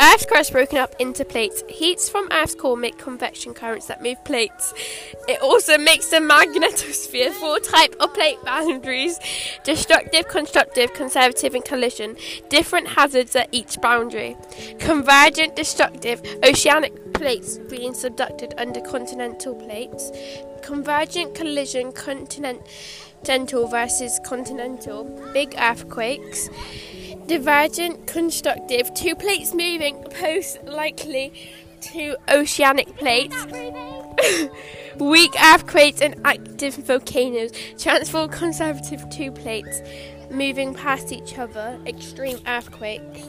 Earth's crust broken up into plates. Heats from Earth's core make convection currents that move plates. It also makes the magnetosphere four type of plate boundaries: destructive, constructive, conservative, and collision. Different hazards at each boundary. Convergent, destructive, oceanic plates being subducted under continental plates. Convergent collision, continental versus continental. Big earthquakes divergent constructive, two plates moving post likely to oceanic plates, weak earthquakes and active volcanoes, transform conservative two plates moving past each other, extreme earthquakes.